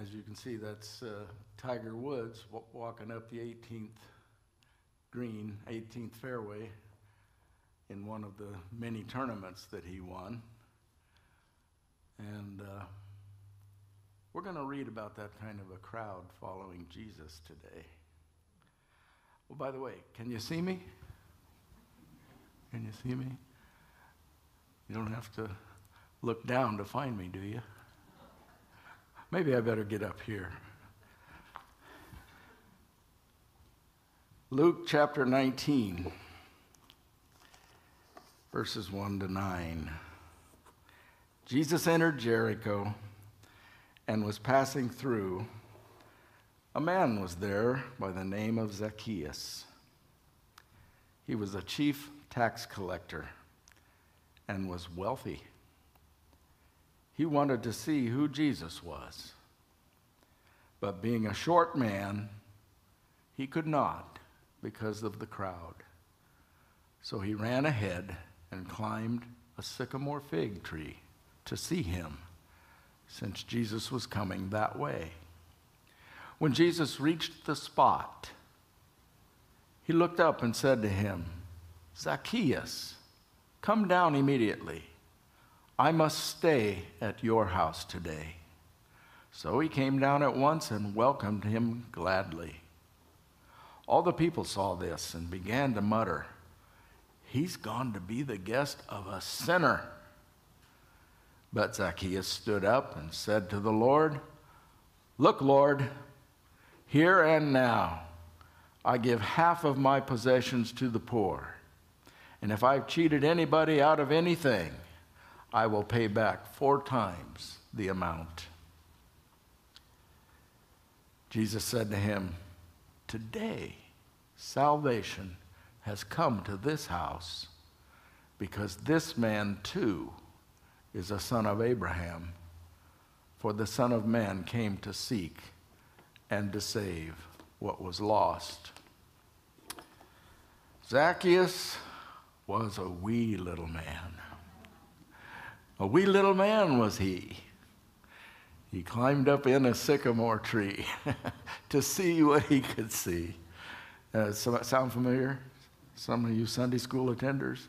As you can see, that's uh, Tiger Woods w- walking up the 18th green, 18th fairway in one of the many tournaments that he won. And uh, we're going to read about that kind of a crowd following Jesus today. Well, by the way, can you see me? Can you see me? You don't have to look down to find me, do you? Maybe I better get up here. Luke chapter 19, verses 1 to 9. Jesus entered Jericho and was passing through. A man was there by the name of Zacchaeus. He was a chief tax collector and was wealthy. He wanted to see who Jesus was. But being a short man, he could not because of the crowd. So he ran ahead and climbed a sycamore fig tree to see him, since Jesus was coming that way. When Jesus reached the spot, he looked up and said to him, Zacchaeus, come down immediately. I must stay at your house today. So he came down at once and welcomed him gladly. All the people saw this and began to mutter, He's gone to be the guest of a sinner. But Zacchaeus stood up and said to the Lord, Look, Lord, here and now I give half of my possessions to the poor. And if I've cheated anybody out of anything, I will pay back four times the amount. Jesus said to him, Today salvation has come to this house because this man too is a son of Abraham. For the Son of Man came to seek and to save what was lost. Zacchaeus was a wee little man. A wee little man was he. He climbed up in a sycamore tree to see what he could see. Uh, sound familiar? Some of you Sunday school attenders?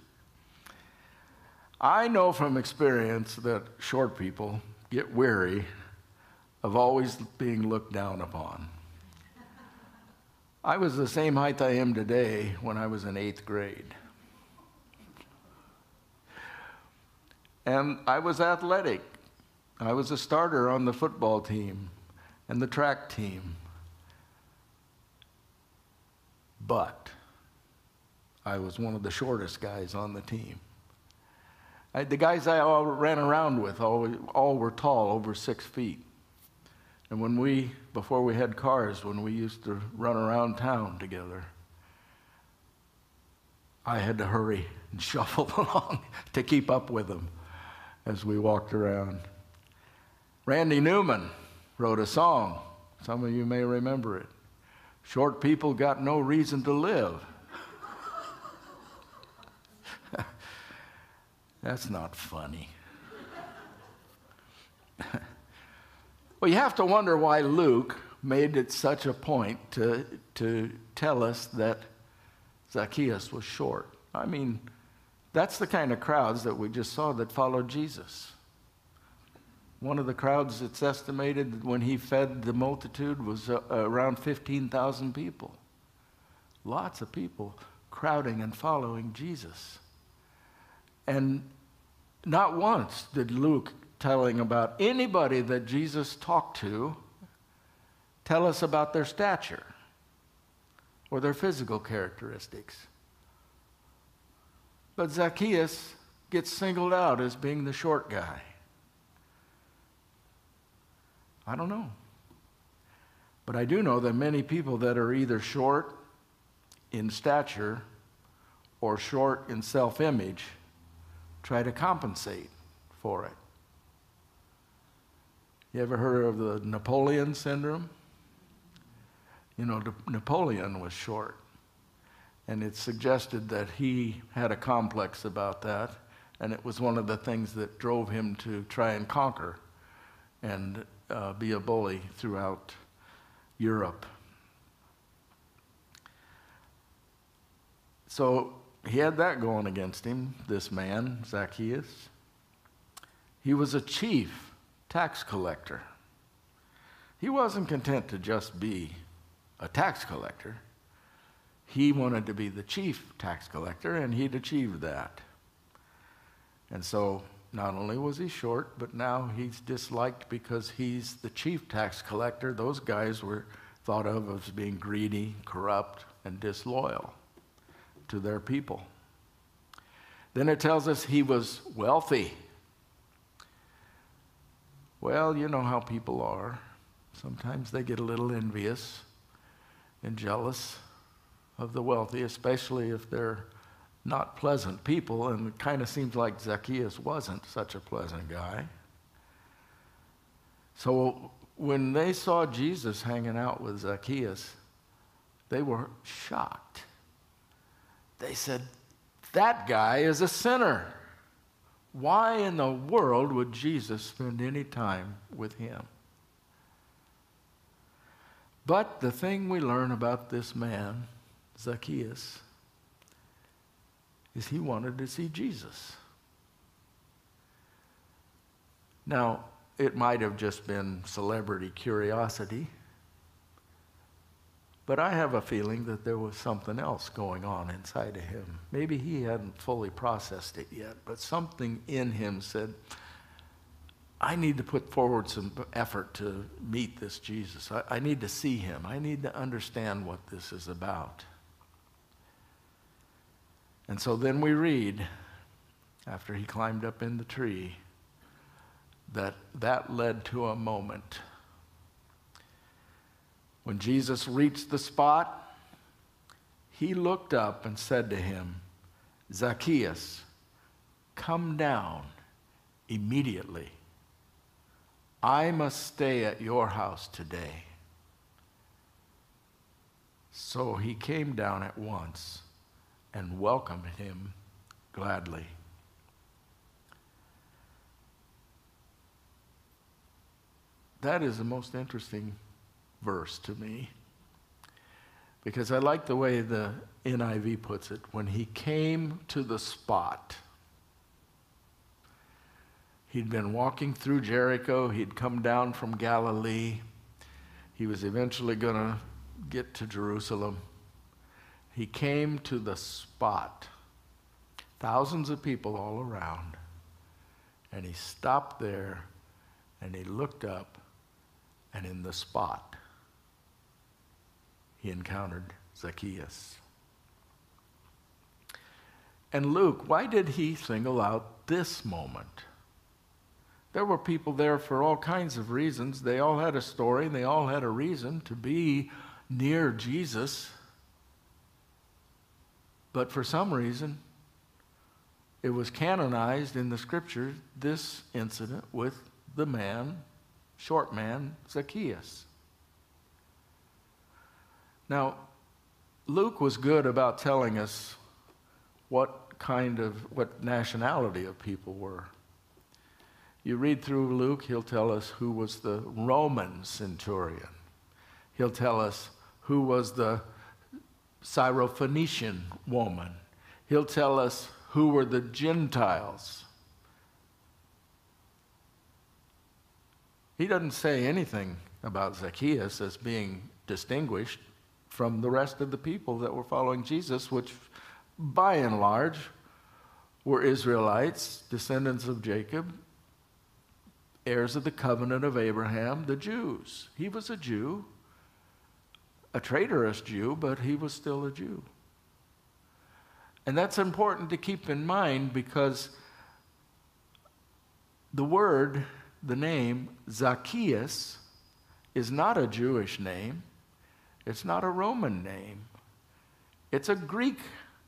I know from experience that short people get weary of always being looked down upon. I was the same height I am today when I was in eighth grade. And I was athletic. I was a starter on the football team and the track team. But I was one of the shortest guys on the team. I, the guys I all ran around with all, all were tall, over six feet. And when we, before we had cars, when we used to run around town together, I had to hurry and shuffle along to keep up with them as we walked around. Randy Newman wrote a song. Some of you may remember it. Short people got no reason to live. That's not funny. well, you have to wonder why Luke made it such a point to, to tell us that Zacchaeus was short. I mean, that's the kind of crowds that we just saw that followed Jesus. One of the crowds, it's estimated when he fed the multitude, was uh, around 15,000 people. Lots of people crowding and following Jesus. And not once did Luke telling about anybody that Jesus talked to tell us about their stature or their physical characteristics. But Zacchaeus gets singled out as being the short guy. I don't know. But I do know that many people that are either short in stature or short in self image try to compensate for it. You ever heard of the Napoleon syndrome? You know, Napoleon was short. And it suggested that he had a complex about that. And it was one of the things that drove him to try and conquer and uh, be a bully throughout Europe. So he had that going against him, this man, Zacchaeus. He was a chief tax collector. He wasn't content to just be a tax collector. He wanted to be the chief tax collector, and he'd achieved that. And so not only was he short, but now he's disliked because he's the chief tax collector. Those guys were thought of as being greedy, corrupt, and disloyal to their people. Then it tells us he was wealthy. Well, you know how people are. Sometimes they get a little envious and jealous of the wealthy, especially if they're not pleasant people. And it kind of seems like Zacchaeus wasn't such a pleasant guy. So when they saw Jesus hanging out with Zacchaeus, they were shocked. They said, That guy is a sinner. Why in the world would Jesus spend any time with him? But the thing we learn about this man, Zacchaeus, is he wanted to see Jesus. Now, it might have just been celebrity curiosity, but I have a feeling that there was something else going on inside of him. Maybe he hadn't fully processed it yet, but something in him said, I need to put forward some effort to meet this Jesus. I, I, need to see him. I need to understand what this is about. And so then we read, after he climbed up in the tree, that that led to a moment. When Jesus reached the spot, he looked up and said to him, Zacchaeus, come down immediately. I must stay at your house today. So he came down at once and welcomed him gladly. That is the most interesting verse to me because I like the way the NIV puts it. When he came to the spot, He'd been walking through Jericho. He'd come down from Galilee. He was eventually going to get to Jerusalem. He came to the spot, thousands of people all around, and he stopped there and he looked up, and in the spot, he encountered Zacchaeus. And Luke, why did he single out this moment? There were people there for all kinds of reasons. They all had a story, they all had a reason to be near Jesus. But for some reason, it was canonized in the scripture, this incident with the man, short man, Zacchaeus. Now, Luke was good about telling us what kind of, what nationality of people were. You read through Luke, he'll tell us who was the Roman centurion. He'll tell us who was the Syrophoenician woman. He'll tell us who were the Gentiles. He doesn't say anything about Zacchaeus as being distinguished from the rest of the people that were following Jesus, which by and large were Israelites, descendants of Jacob, heirs of the covenant of Abraham, the Jews. He was a Jew, a traitorous Jew, but he was still a Jew. And that's important to keep in mind because the word, the name Zacchaeus, is not a Jewish name. It's not a Roman name. It's a Greek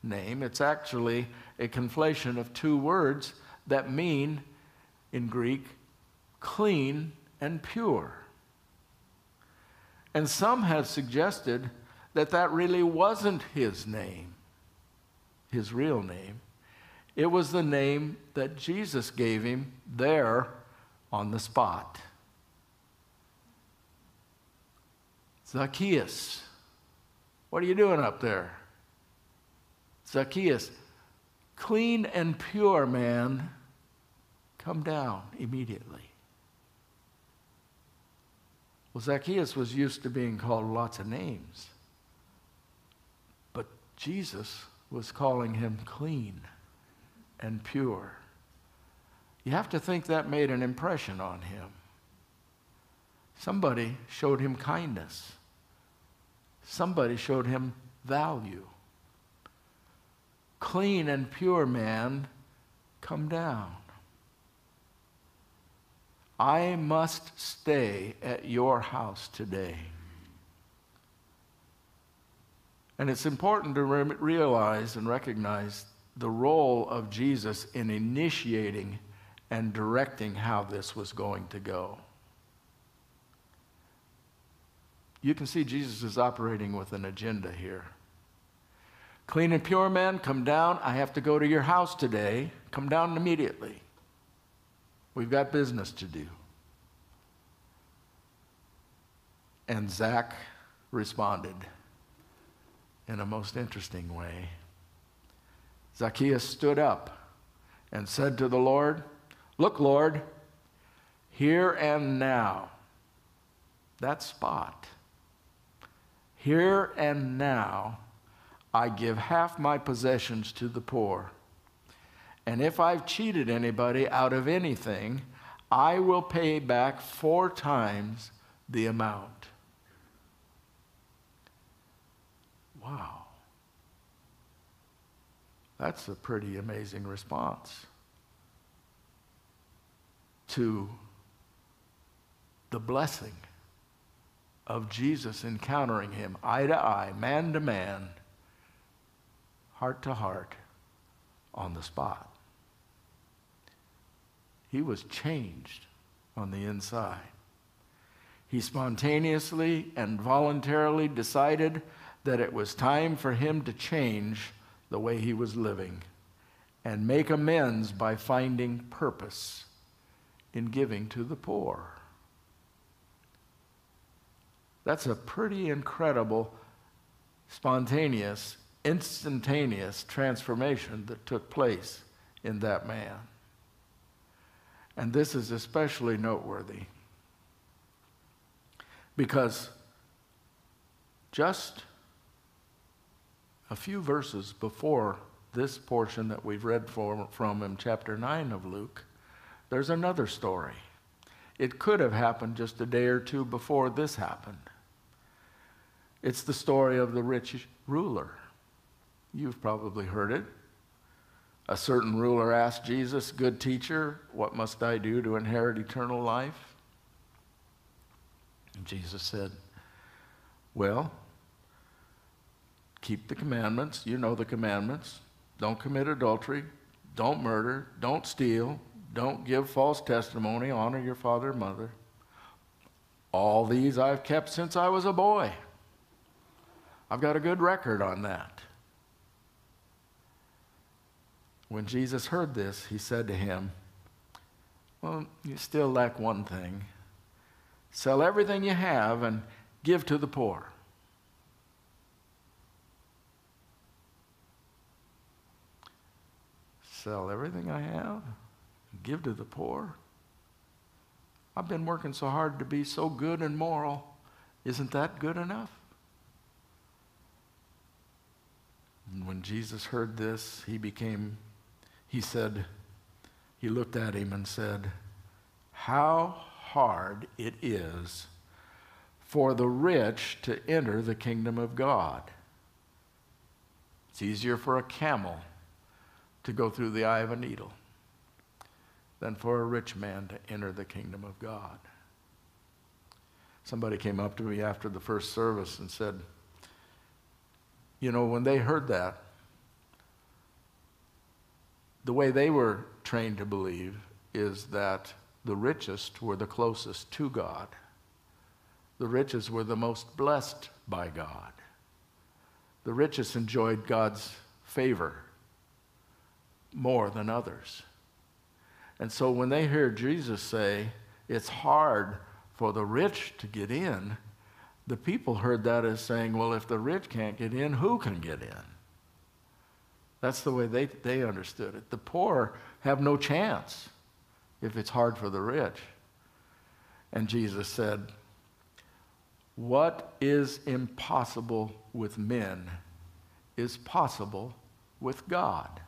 name. It's actually a conflation of two words that mean, in Greek, clean, and pure. And some have suggested that that really wasn't his name, his real name. It was the name that Jesus gave him there on the spot Zacchaeus. What are you doing up there? Zacchaeus, clean and pure man, come down immediately. Well, Zacchaeus was used to being called lots of names, but Jesus was calling him clean and pure. You have to think that made an impression on him. Somebody showed him kindness. Somebody showed him value. Clean and pure man, come down. I must stay at your house today. And it's important to re- realize and recognize the role of Jesus in initiating and directing how this was going to go. You can see Jesus is operating with an agenda here. Clean and pure man, come down. I have to go to your house today. Come down immediately. We've got business to do. And Zach responded in a most interesting way. Zacchaeus stood up and said to the Lord, Look, Lord, here and now, that spot, here and now, I give half my possessions to the poor. And if I've cheated anybody out of anything, I will pay back four times the amount. Wow. That's a pretty amazing response to the blessing of Jesus encountering him eye to eye, man to man, heart to heart, on the spot. He was changed on the inside. He spontaneously and voluntarily decided that it was time for him to change the way he was living and make amends by finding purpose in giving to the poor. That's a pretty incredible, spontaneous, instantaneous transformation that took place in that man. And this is especially noteworthy because just a few verses before this portion that we've read from in chapter 9 of Luke, there's another story. It could have happened just a day or two before this happened. It's the story of the rich ruler. You've probably heard it. A certain ruler asked Jesus, Good teacher, what must I do to inherit eternal life? And Jesus said, Well, keep the commandments. You know the commandments. Don't commit adultery. Don't murder. Don't steal. Don't give false testimony. Honor your father and mother. All these I've kept since I was a boy. I've got a good record on that. When Jesus heard this, he said to him, Well, you still lack one thing. Sell everything you have and give to the poor. sell everything I have, and give to the poor. I've been working so hard to be so good and moral. Isn't that good enough? And when Jesus heard this, he became, he said, he looked at him and said, How hard it is for the rich to enter the kingdom of God. It's easier for a camel to go through the eye of a needle than for a rich man to enter the kingdom of God. Somebody came up to me after the first service and said, You know, when they heard that, the way they were trained to believe is that the richest were the closest to God. The richest were the most blessed by God. The richest enjoyed God's favor more than others. And so when they hear Jesus say, it's hard for the rich to get in, The people heard that as saying, well, if the rich can't get in, who can get in? That's the way they, they understood it. The poor have no chance if it's hard for the rich. And Jesus said, What is impossible with men is possible with God.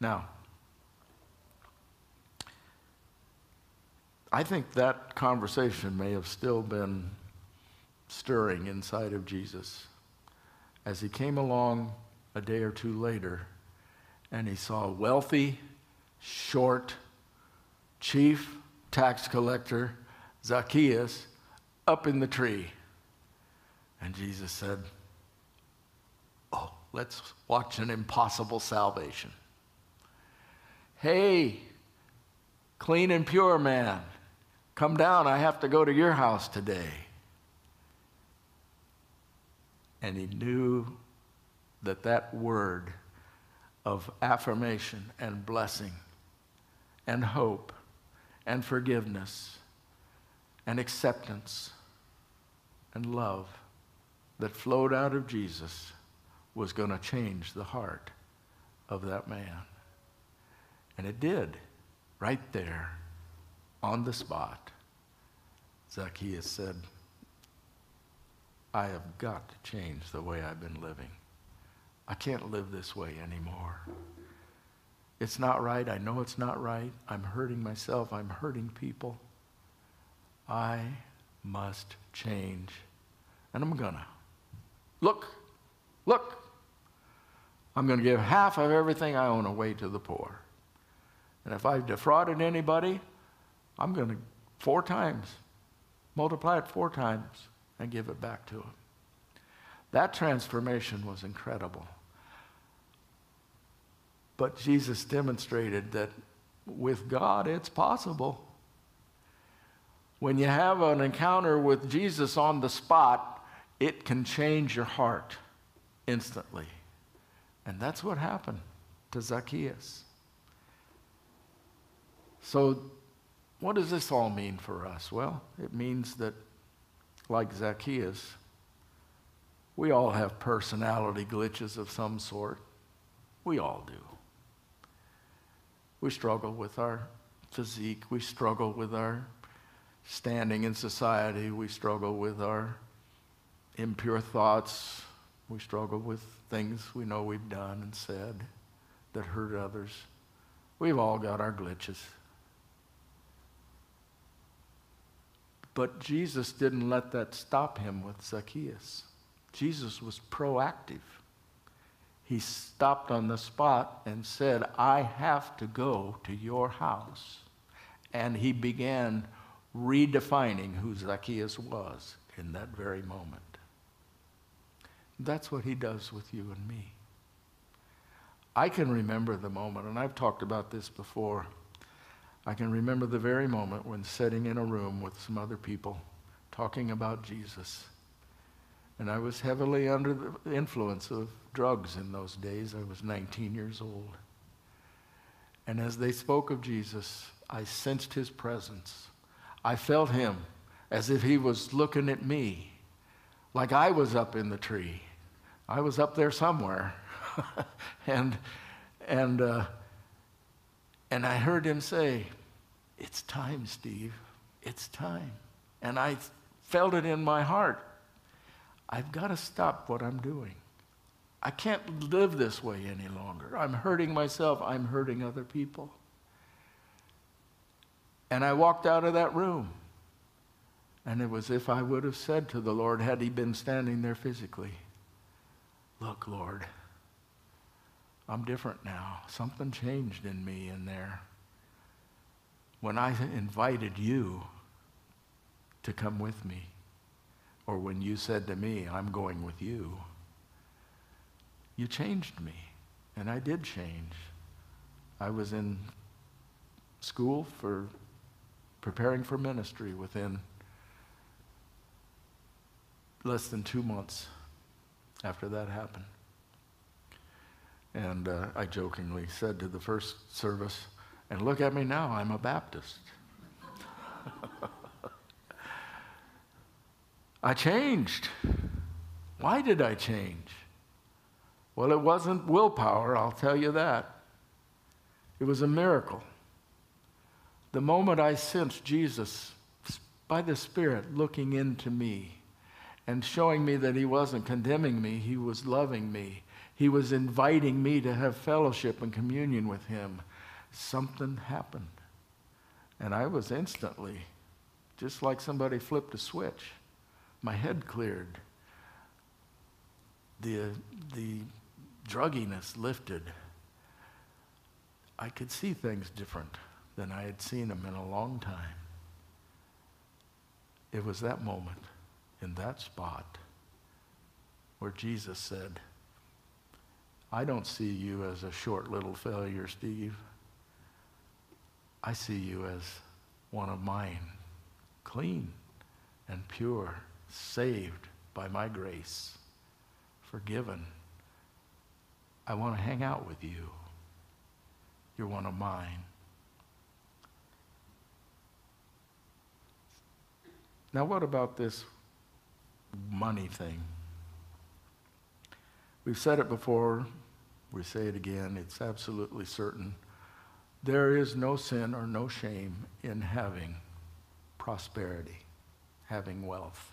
Now, I think that conversation may have still been stirring inside of Jesus as he came along a day or two later and he saw a wealthy, short, chief tax collector, Zacchaeus, up in the tree. And Jesus said, Oh, let's watch an impossible salvation. Hey, clean and pure man, come down. I have to go to your house today. And he knew that that word of affirmation and blessing and hope and forgiveness and acceptance and love that flowed out of Jesus was going to change the heart of that man. And it did, right there, on the spot. Zacchaeus said, I have got to change the way I've been living. I can't live this way anymore. It's not right. I know it's not right. I'm hurting myself. I'm hurting people. I must change. And I'm going to. Look, look. I'm going to give half of everything I own away to the poor. And if I've defrauded anybody, I'm going to four times, multiply it four times, and give it back to Him. That transformation was incredible. But Jesus demonstrated that with God, it's possible. When you have an encounter with Jesus on the spot, it can change your heart instantly. And that's what happened to Zacchaeus. So, what does this all mean for us? Well, it means that, like Zacchaeus, we all have personality glitches of some sort. We all do. We struggle with our physique. We struggle with our standing in society. We struggle with our impure thoughts. We struggle with things we know we've done and said that hurt others. We've all got our glitches. But Jesus didn't let that stop him with Zacchaeus. Jesus was proactive. He stopped on the spot and said, I have to go to your house. And he began redefining who Zacchaeus was in that very moment. That's what he does with you and me. I can remember the moment, and I've talked about this before. I can remember the very moment when sitting in a room with some other people talking about Jesus and I was heavily under the influence of drugs in those days. I was 19 years old. And as they spoke of Jesus, I sensed his presence. I felt him as if he was looking at me, like I was up in the tree. I was up there somewhere. and, and, uh, and I heard him say, It's time, Steve. It's time. And I felt it in my heart. I've got to stop what I'm doing. I can't live this way any longer. I'm hurting myself, I'm hurting other people. And I walked out of that room. And it was if I would have said to the Lord, had he been standing there physically, Look, Lord, I'm different now. Something changed in me in there. When I invited you to come with me, or when you said to me, I'm going with you, you changed me. And I did change. I was in school for preparing for ministry within less than two months after that happened. And uh, I jokingly said to the first service, and look at me now, I'm a Baptist. I changed. Why did I change? Well, it wasn't willpower, I'll tell you that. It was a miracle. The moment I sensed Jesus by the Spirit looking into me and showing me that He wasn't condemning me, He was loving me. He was inviting me to have fellowship and communion with Him. Something happened. And I was instantly, just like somebody flipped a switch, my head cleared. The, the drugginess lifted. I could see things different than I had seen them in a long time. It was that moment, in that spot, where Jesus said, I don't see you as a short little failure, Steve. I see you as one of mine, clean and pure, saved by my grace, forgiven. I want to hang out with you. You're one of mine. Now, what about this money thing? We've said it before, we say it again, it's absolutely certain. There is no sin or no shame in having prosperity, having wealth.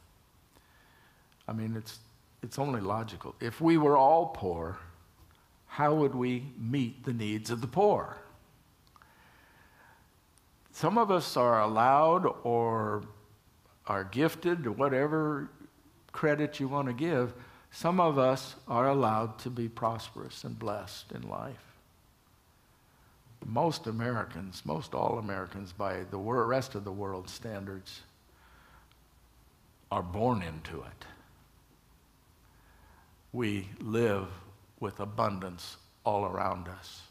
I mean, it's, it's only logical. If we were all poor, how would we meet the needs of the poor? Some of us are allowed or are gifted, whatever credit you want to give, some of us are allowed to be prosperous and blessed in life. Most Americans, most all Americans, by the rest of the world's standards, are born into it. We live with abundance all around us.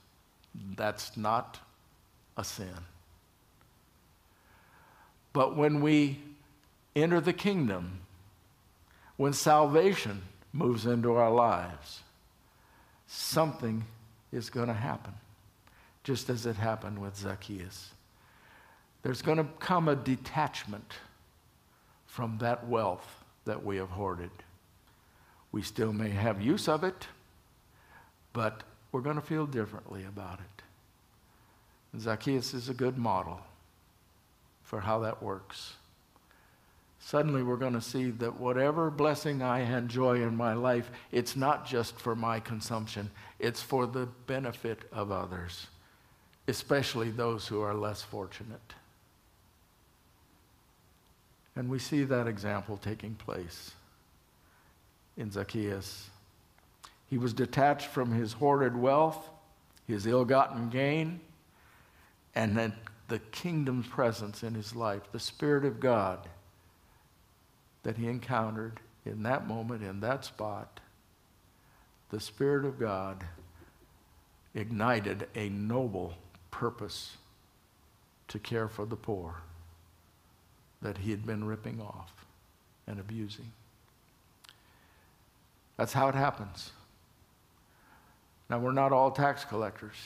That's not a sin. But when we enter the kingdom, when salvation moves into our lives, something is going to happen, just as it happened with Zacchaeus. There's going to come a detachment from that wealth that we have hoarded. We still may have use of it, but we're going to feel differently about it. Zacchaeus is a good model for how that works suddenly we're going to see that whatever blessing I enjoy in my life, it's not just for my consumption, it's for the benefit of others, especially those who are less fortunate. And we see that example taking place in Zacchaeus. He was detached from his hoarded wealth, his ill gotten gain, and then the kingdom's presence in his life, the Spirit of God that he encountered in that moment, in that spot, the Spirit of God ignited a noble purpose to care for the poor that he had been ripping off and abusing. That's how it happens. Now, we're not all tax collectors.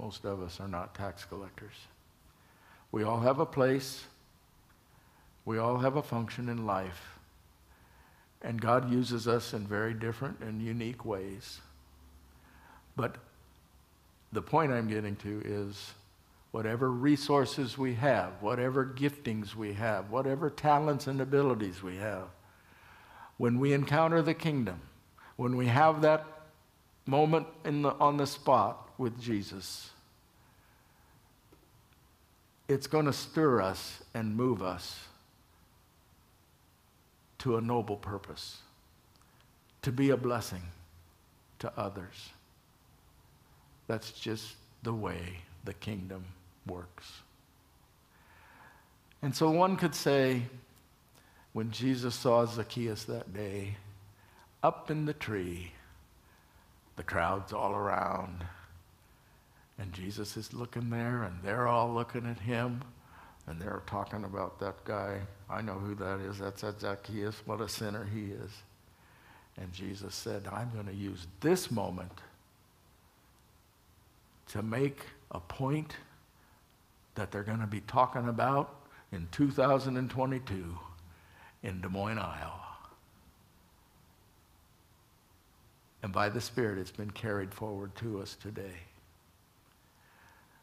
Most of us are not tax collectors. We all have a place we all have a function in life. And God uses us in very different and unique ways. But the point I'm getting to is whatever resources we have, whatever giftings we have, whatever talents and abilities we have, when we encounter the kingdom, when we have that moment in the, on the spot with Jesus, it's going to stir us and move us to a noble purpose, to be a blessing to others. That's just the way the kingdom works. And so one could say, when Jesus saw Zacchaeus that day, up in the tree, the crowd's all around, and Jesus is looking there, and they're all looking at him. And they're talking about that guy. I know who that is. That's that Zacchaeus. What a sinner he is. And Jesus said, I'm going to use this moment to make a point that they're going to be talking about in 2022. in Des Moines, Iowa. And by the Spirit, it's been carried forward to us today.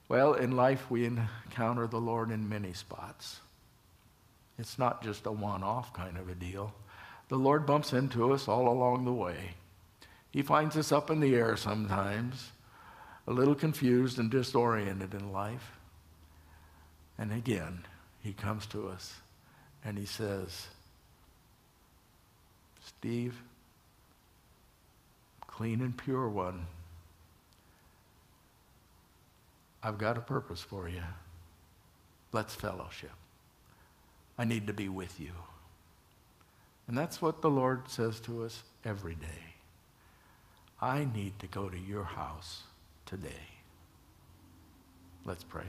Well, in life, we encounter the Lord in many spots. It's not just a one off kind of a deal. The Lord bumps into us all along the way. He finds us up in the air sometimes, a little confused and disoriented in life. And again, He comes to us and He says, Steve, clean and pure one, I've got a purpose for you. Let's fellowship. I need to be with you. And that's what the Lord says to us every day. I need to go to your house today. Let's pray.